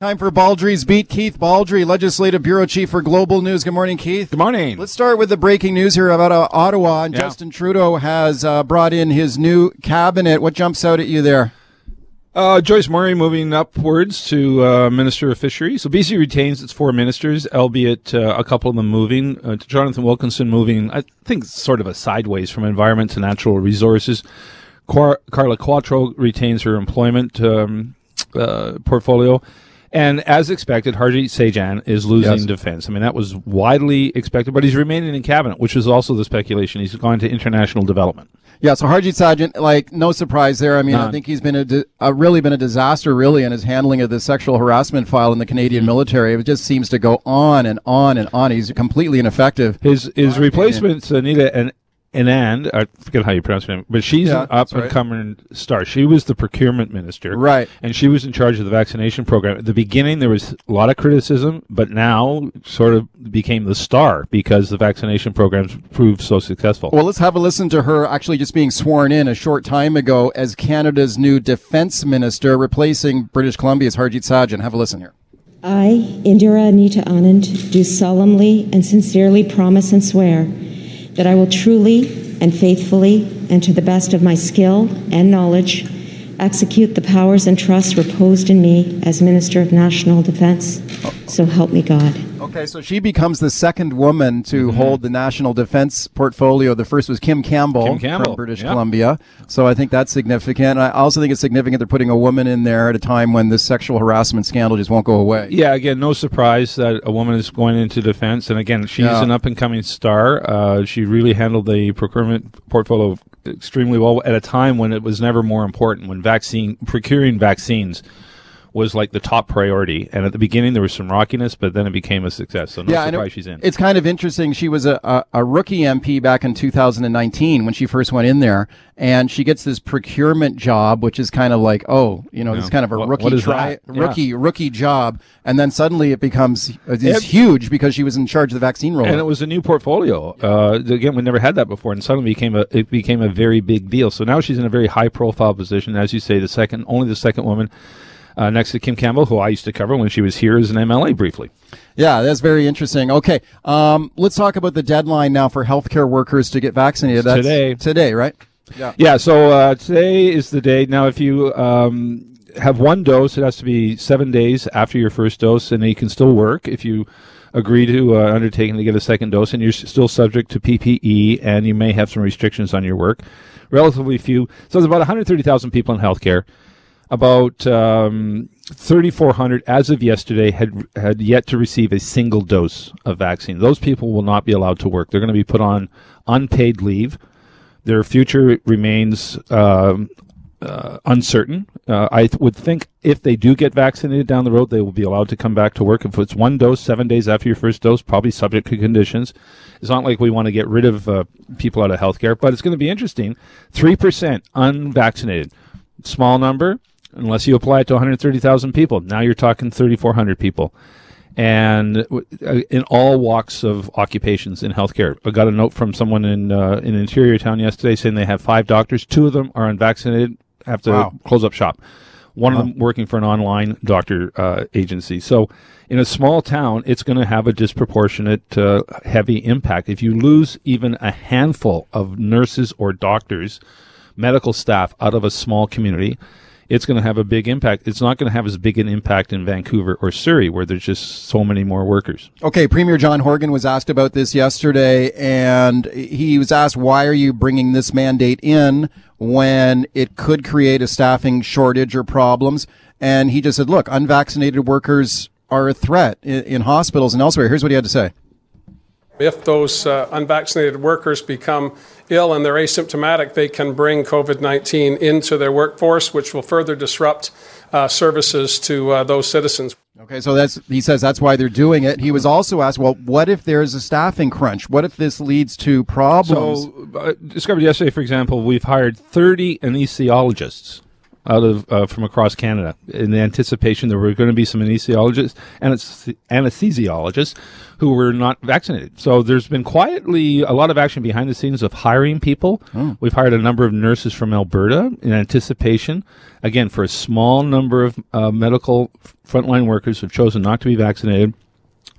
Time for Baldrey's Beat. Keith Baldrey, Legislative Bureau Chief for Global News. Good morning, Keith. Good morning. Let's start with the breaking news here about uh, Ottawa. And Yeah. Justin Trudeau has uh, brought in his new cabinet. What jumps out at you there? Uh, Joyce Murray moving upwards to uh, Minister of Fisheries. So BC retains its four ministers, albeit uh, a couple of them moving. Uh, to Jonathan Wilkinson moving, I think, sort of a sideways from environment to natural resources. Quar- Carla Qualtrough retains her employment um, uh, portfolio. And as expected, Harjit Sajjan is losing Yes. defense. I mean, that was widely expected, but he's remaining in cabinet, which was also the speculation. He's gone to international development. Yeah, so Harjit Sajjan, like, no surprise there. I mean, I think he's been a, di- a really been a disaster, really, in his handling of the sexual harassment file in the Canadian mm-hmm. military. It just seems to go on and on and on. He's completely ineffective. His his replacement, Anita and Anand, I forget how you pronounce her name, but she's Yeah, an up and coming star. She was the procurement minister, Right. And she was in charge of the vaccination program. At the beginning, there was a lot of criticism, but now sort of became the star because the vaccination programs proved so successful. Well, let's have a listen to her actually just being sworn in a short time ago as Canada's new defense minister, replacing British Columbia's Harjit Sajjan. Have a listen here. I, Indira Anita Anand, do solemnly and sincerely promise and swear that I will truly and faithfully and to the best of my skill and knowledge execute the powers and trusts reposed in me as Minister of National Defense. So help me God. Okay, so she becomes the second woman to hold the national defense portfolio. The first was Kim Campbell, Kim Campbell, from British yeah. Columbia. So I think that's significant. I also think it's significant they're putting a woman in there at a time when this sexual harassment scandal just won't go away. Yeah, again, no surprise that a woman is going into defense. And again, she's Yeah. an up and coming star. Uh, she really handled the procurement portfolio extremely well at a time when it was never more important, when vaccine procuring vaccines was like the top priority. And at the beginning, there was some rockiness, but then it became a success. So no yeah, surprise it- she's in. It's kind of interesting. She was a, a, a rookie MP back in 2019 when she first went in there, and she gets this procurement job, which is kind of like, oh, you know, this is kind of a What- rookie what try. Yeah. rookie rookie job, and then suddenly it becomes uh, it's It- huge because she was in charge of the vaccine rollout. and it was a new portfolio. Uh, again, we never had that before, and suddenly became a it became a very big deal. So now she's in a very high profile position, as you say, the second only the second woman uh, next to Kim Campbell, who I used to cover when she was here as an MLA briefly. Yeah, that's very interesting. Okay, um, let's talk about the deadline now for healthcare workers to get vaccinated. That's today. Today, right? Yeah, Yeah. so uh, today is the day. Now, if you um, have one dose, it has to be seven days after your first dose, and you can still work if you agree to uh, undertaking to get a second dose, and you're still subject to PPE, and you may have some restrictions on your work. Relatively few. So there's about 130,000 people in healthcare. About um, 3,400 as of yesterday had had yet to receive a single dose of vaccine. Those people will not be allowed to work. They're going to be put on unpaid leave. Their future remains um, uh, uncertain. Uh, I th- would think if they do get vaccinated down the road, they will be allowed to come back to work. If it's one dose, seven days after your first dose, probably subject to conditions. It's not like we want to get rid of uh, people out of healthcare, but it's going to be interesting. 3% unvaccinated. Small number, unless you apply it to 130,000 people. Now you're talking 3,400 people. And uh, in all walks of occupations in healthcare. I got a note from someone in uh, in Interior Town yesterday saying they have five doctors. Two of them are unvaccinated, have to Wow. close up shop. One of them working for an online doctor uh, agency. So, in a small town, it's going to have a disproportionate uh, heavy impact. If you lose even a handful of nurses or doctors, medical staff out of a small community, it's going to have a big impact. It's not going to have as big an impact in Vancouver or Surrey, where there's just so many more workers. Okay, Premier John Horgan was asked about this yesterday, and he was asked, why are you bringing this mandate in when it could create a staffing shortage or problems? And he just said, look, unvaccinated workers are a threat in, in hospitals and elsewhere. Here's what he had to say. If those uh, unvaccinated workers become ill and they're asymptomatic, they can bring COVID 19 into their workforce, which will further disrupt uh, services to uh, those citizens. Okay, so that's he says that's why they're doing it. He was also asked, well, what if there's a staffing crunch? What if this leads to problems? So, uh, discovered yesterday, for example, we've hired 30 anesthesiologists out of uh, from across Canada in the anticipation there were going to be some anesthesiologists and anesthesiologists who were not vaccinated. So there's been quietly a lot of action behind the scenes of hiring people. Oh. We've hired a number of nurses from Alberta in anticipation, again for a small number of uh, medical frontline workers who've chosen not to be vaccinated.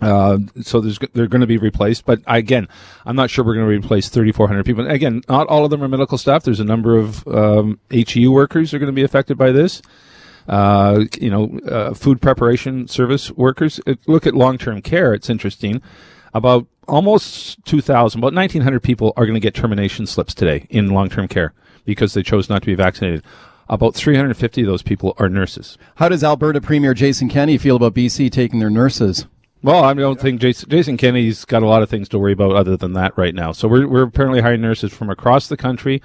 Uh, so they're going to be replaced, but again, I'm not sure we're going to replace 3,400 people. Again, not all of them are medical staff. There's a number of um, HEU workers are going to be affected by this. Uh, you know, uh, food preparation service workers. Uh, look at long-term care. It's interesting. About almost 2,000, about 1,900 people are going to get termination slips today in long-term care because they chose not to be vaccinated. About 350 of those people are nurses. How does Alberta Premier Jason Kenney feel about BC taking their nurses? Well, I don't think Jason, Jason Kenney's got a lot of things to worry about other than that right now. So we're, we're apparently hiring nurses from across the country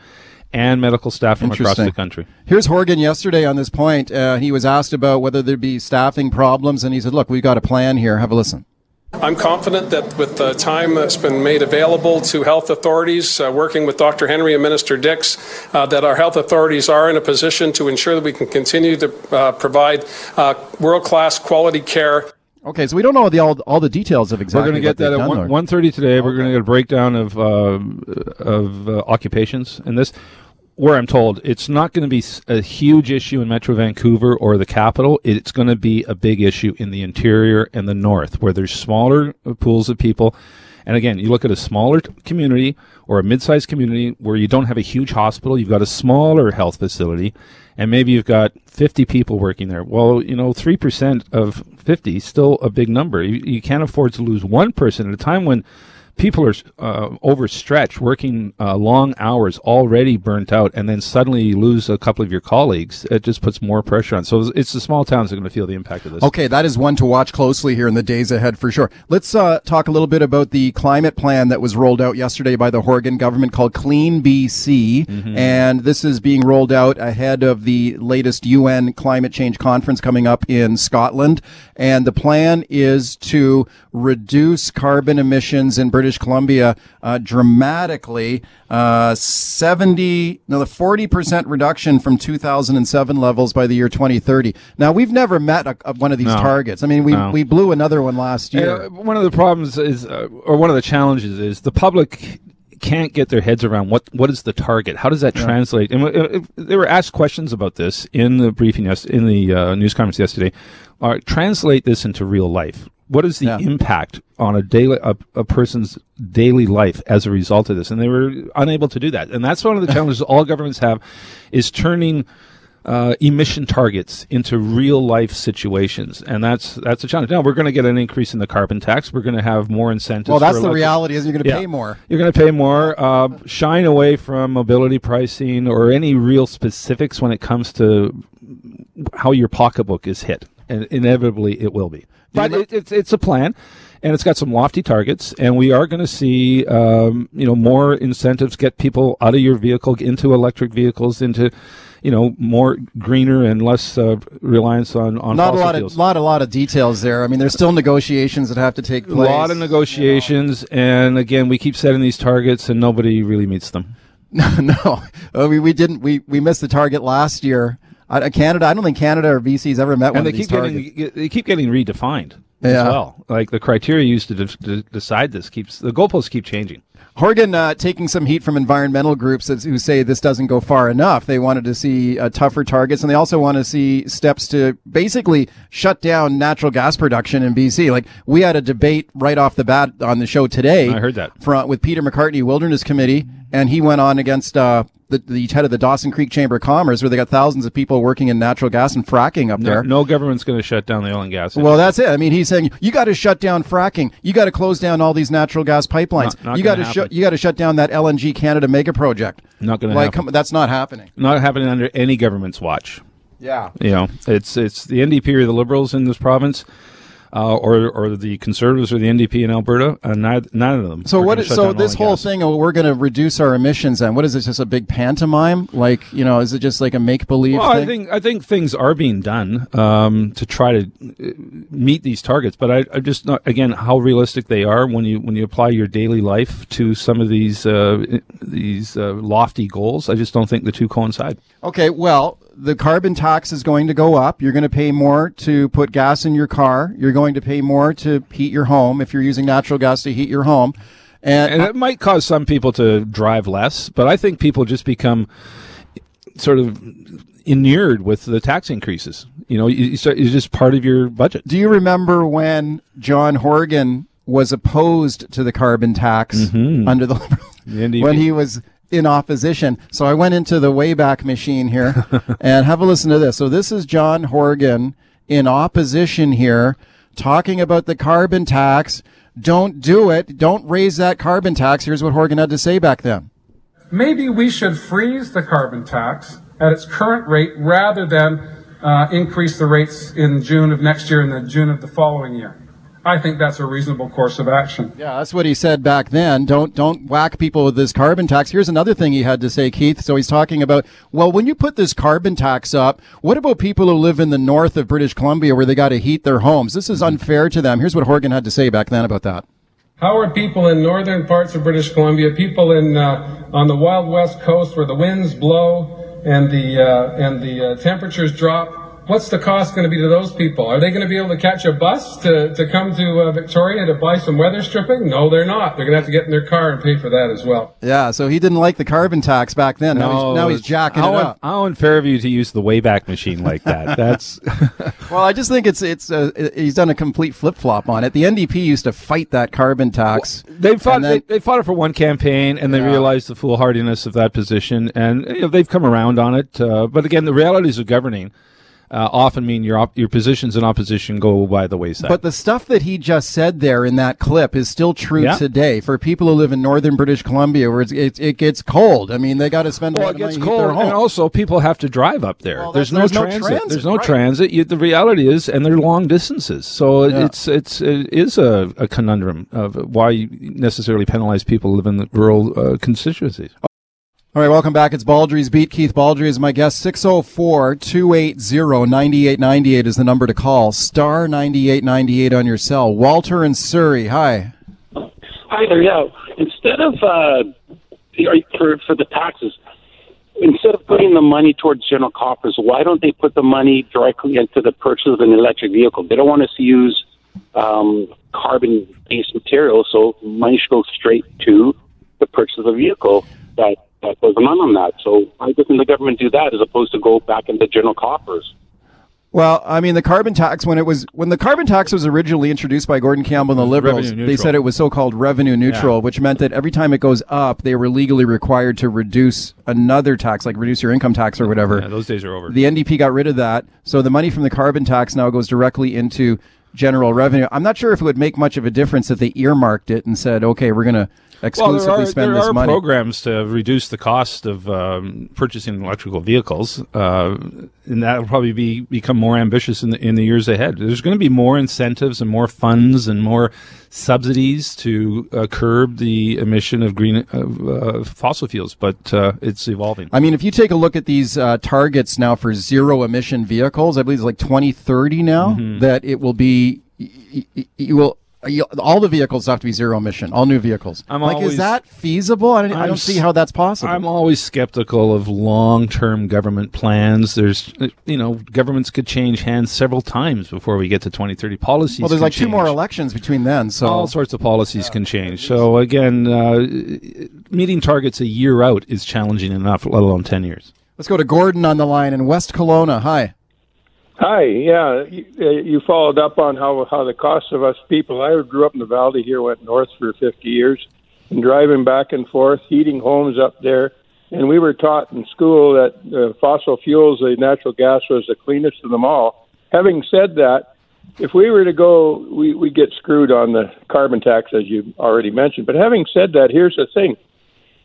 and medical staff from across the country. Here's Horgan yesterday on this point. Uh, he was asked about whether there'd be staffing problems, and he said, Look, we've got a plan here. Have a listen. I'm confident that with the time that's been made available to health authorities, uh, working with Dr. Henry and Minister Dix, uh, that our health authorities are in a position to ensure that we can continue to uh, provide uh, world class quality care. Okay, so we don't know the, all, all the details of exactly. We're going to get that at one, one thirty today. Okay. We're going to get a breakdown of uh, of uh, occupations in this. Where I'm told it's not going to be a huge issue in Metro Vancouver or the capital. It's going to be a big issue in the interior and the north, where there's smaller pools of people. And again, you look at a smaller community or a mid-sized community where you don't have a huge hospital, you've got a smaller health facility, and maybe you've got 50 people working there. Well, you know, 3% of 50 is still a big number. You, you can't afford to lose one person at a time when people are uh, overstretched, working uh, long hours, already burnt out, and then suddenly you lose a couple of your colleagues. It just puts more pressure on. So it's the small towns that are going to feel the impact of this. Okay, that is one to watch closely here in the days ahead for sure. Let's uh, talk a little bit about the climate plan that was rolled out yesterday by the Horgan government called Clean BC, mm-hmm. and this is being rolled out ahead of the latest UN climate change conference coming up in Scotland. And the plan is to reduce carbon emissions in British Columbia uh, dramatically. Uh, 70, no, the 40% reduction from 2007 levels by the year 2030. Now, we've never met a, a, one of these no. targets. I mean, we, no. we blew another one last year. Uh, one of the problems is, uh, or one of the challenges is the public can't get their heads around what what is the target. How does that yeah. translate? And uh, they were asked questions about this in the briefing yes, in the uh, news conference yesterday. Uh, translate this into real life. What is the yeah. impact on a daily a, a, person's daily life as a result of this? And they were unable to do that. And that's one of the challenges all governments have, is turning uh, emission targets into real life situations, and that's that's a challenge. Now we're going to get an increase in the carbon tax. We're going to have more incentives. Well, that's the reality. Is you're going to yeah. pay more. You're going to pay more. Uh, shine away from mobility pricing or any real specifics when it comes to how your pocketbook is hit, and inevitably it will be. But it, it's it's a plan and it's got some lofty targets. And we are going to see, um, you know, more incentives get people out of your vehicle into electric vehicles, into you know more greener and less uh, reliance on on not a lot fuels. of lot a lot of details there. I mean, there's still negotiations that have to take place. A lot of negotiations, you know. and again, we keep setting these targets, and nobody really meets them. No, no, uh, we we didn't. We we missed the target last year. Uh, Canada, I don't think Canada or BC's ever met and one they of keep these. Getting, they keep getting redefined yeah. as well. Like the criteria used to, de- to decide this keeps the goalposts keep changing. Horgan uh, taking some heat from environmental groups who say this doesn't go far enough. They wanted to see uh, tougher targets, and they also want to see steps to basically shut down natural gas production in BC. Like we had a debate right off the bat on the show today. I heard that from, with Peter McCartney, Wilderness Committee, and he went on against uh, the, the head of the Dawson Creek Chamber of Commerce, where they got thousands of people working in natural gas and fracking up no, there. No government's going to shut down the oil and gas. Industry. Well, that's it. I mean, he's saying you got to shut down fracking. You got to close down all these natural gas pipelines. Not, not you got to You got to shut down that LNG Canada mega project. Not going to happen. Come, that's not happening. Not happening under any government's watch. Yeah. You know, it's it's the NDP or the Liberals in this province uh, or or the Conservatives or the NDP in Alberta. Uh, neither, none of them. So what? So this whole gas. thing, oh, we're going to reduce our emissions. Then what is it? Just a big pantomime? Like you know, is it just like a make believe Well, thing? I think I think things are being done um, to try to uh, meet these targets, but I, I just not again how realistic they are when you when you apply your daily life to some of these uh, these uh, lofty goals. I just don't think the two coincide. Okay, well, the carbon tax is going to go up. You're going to pay more to put gas in your car. You're going to pay more to heat your home if you're using natural gas to heat your home. And, And it might cause some people to drive less, but I think people just become sort of inured with the tax increases. You know, it's just part of your budget. do you remember when John Horgan was opposed to the carbon tax mm-hmm. under the when he was in opposition? So I went into the Wayback Machine here and have a listen to this. So this is John Horgan in opposition here, talking about the carbon tax. Don't do it. Don't raise that carbon tax. Here's what Horgan had to say back then. Maybe we should freeze the carbon tax at its current rate rather than uh, increase the rates in June of next year and then June of the following year. I think that's a reasonable course of action. Yeah, that's what he said back then. Don't don't whack people with this carbon tax. Here's another thing he had to say, Keith. So he's talking about, well, when you put this carbon tax up, what about people who live in the north of British Columbia where they got to heat their homes? This is unfair to them. Here's what Horgan had to say back then about that. How are people in northern parts of British Columbia, people in uh, on the wild west coast where the winds blow and the uh, and the uh, temperatures drop? What's the cost going to be to those people? Are they going to be able to catch a bus to, to come to uh, Victoria to buy some weather stripping? No, they're not. They're going to have to get in their car and pay for that as well. Yeah, so he didn't like the carbon tax back then. now, he's, now he's it's- jacking how it up. How unfair of you to use the Wayback Machine like that. That's Well, I just think it's it's uh, he's done a complete flip flop on it. The NDP used to fight that carbon tax. They fought. Then- they, they fought it for one campaign, and they realized the foolhardiness of that position, and you know, they've come around on it. Uh, but again, the realities of governing uh, often mean your op- your positions in opposition go by the wayside. But the stuff that he just said there in that clip is still true Yeah. today for people who live in northern British Columbia, where it's, it, it gets cold. I mean, they got to spend a well, lot it of gets money to their cold, home. and also people have to drive up there. Well, there's, no, that's- there's no transit. transit, There's no right. transit. You, the reality is, and they're long distances, so Yeah. it's it's it is a, a conundrum of why you necessarily penalize people who live in the rural uh, constituencies. All right, welcome back. It's Baldrey's Beat. Keith Baldrey is my guest. 604 280 9898 is the number to call. Star 9898 on your cell. Walter and Surrey. Hi. Hi there. Yeah. Instead of uh, for for the taxes, instead of putting the money towards general coffers, why don't they put the money directly into the purchase of an electric vehicle? They don't want us to use um, carbon-based material, so money should go straight to the purchase of a vehicle that that doesn't run on that. So why doesn't the government do that as opposed to go back into general coffers? Well, I mean, the carbon tax when it was when the carbon tax was originally introduced by Gordon Campbell and the Liberals, they said it was so-called revenue neutral, Yeah. which meant that every time it goes up, they were legally required to reduce another tax, like reduce your income tax or whatever. Yeah, those days are over. The NDP got rid of that, so the money from the carbon tax now goes directly into general revenue. I'm not sure if it would make much of a difference if they earmarked it and said, "Okay, we're going to well, exclusively there are, spend there this are money." programs to reduce the cost of um, purchasing electrical vehicles, uh, and that will probably be become more ambitious in the in the years ahead. There's going to be more incentives and more funds and more subsidies to uh, curb the emission of green uh, fossil fuels, but uh, it's evolving. I mean, if you take a look at these uh, targets now for zero emission vehicles, I believe it's like 2030 now Mm-hmm. that it will be. You will. All the vehicles have to be zero emission. All new vehicles. I'm like, always- is that feasible? I don't, I don't see how that's possible. I'm always skeptical of long-term government plans. There's, uh, you know, governments could change hands several times before we get to 2030. Policies. well, there's like two more elections between then. So all sorts of policies can change. So again, uh, meeting targets a year out is challenging enough, let alone 10 years. let's go to Gordon on the line in West Kelowna. Hi. Hi, yeah, you, uh, you followed up on how how the cost of us people. I grew up in the valley here, went north for 50 years, and driving back and forth, heating homes up there. And we were taught in school that uh, fossil fuels, the natural gas, was the cleanest of them all. Having said that, if we were to go, we we get screwed on the carbon tax, as you already mentioned. But having said that, here's the thing: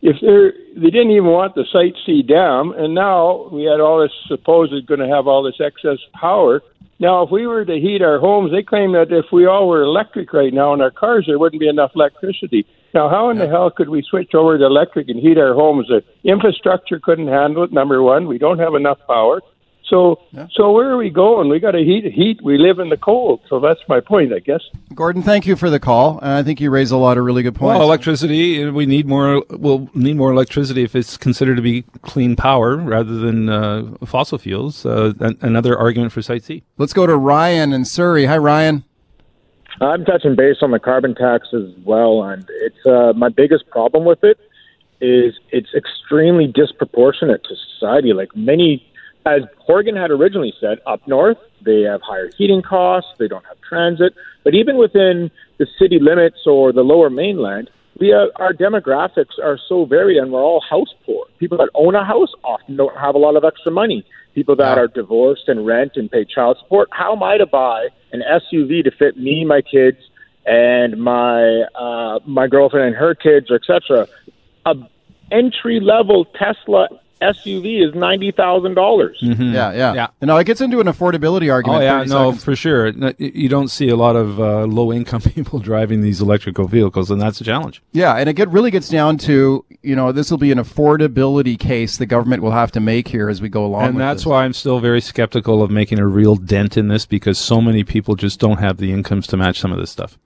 if they're they didn't even want the Site C dam, and now we had all this supposed going to have all this excess power. Now, if we were to heat our homes, they claim that if we all were electric right now in our cars, there wouldn't be enough electricity. Now, how in yeah. the hell could we switch over to electric and heat our homes? The infrastructure couldn't handle it. Number one, we don't have enough power. So, yeah. so where are we going? We got to heat. Heat. We live in the cold. So that's my point, I guess. Gordon, thank you for the call. I think you raise a lot of really good points. Well, electricity. We need more. We'll need more electricity if it's considered to be clean power rather than uh, fossil fuels. Uh, another argument for Site C. Let's go to Ryan in Surrey. Hi, Ryan. I'm touching base on the carbon tax as well, and it's uh, my biggest problem with it is it's extremely disproportionate to society. Like many as Horgan had originally said, up north, they have higher heating costs, they don't have transit. But even within the city limits or the lower mainland, we our demographics are so varied and we're all house poor. People that own a house often don't have a lot of extra money. People that are divorced and rent and pay child support, how am I to buy an SUV to fit me, my kids, and my uh, my girlfriend and her kids, or etc. A entry level Tesla SUV is ninety thousand dollars. Mm-hmm. Yeah, yeah, yeah. You know, it gets into an affordability argument. Oh yeah, no, seconds. for sure. You don't see a lot of uh, low income people driving these electrical vehicles, and that's a challenge. Yeah, and it get, really gets down to you know this will be an affordability case the government will have to make here as we go along. And that's this. why I'm still very skeptical of making a real dent in this because so many people just don't have the incomes to match some of this stuff.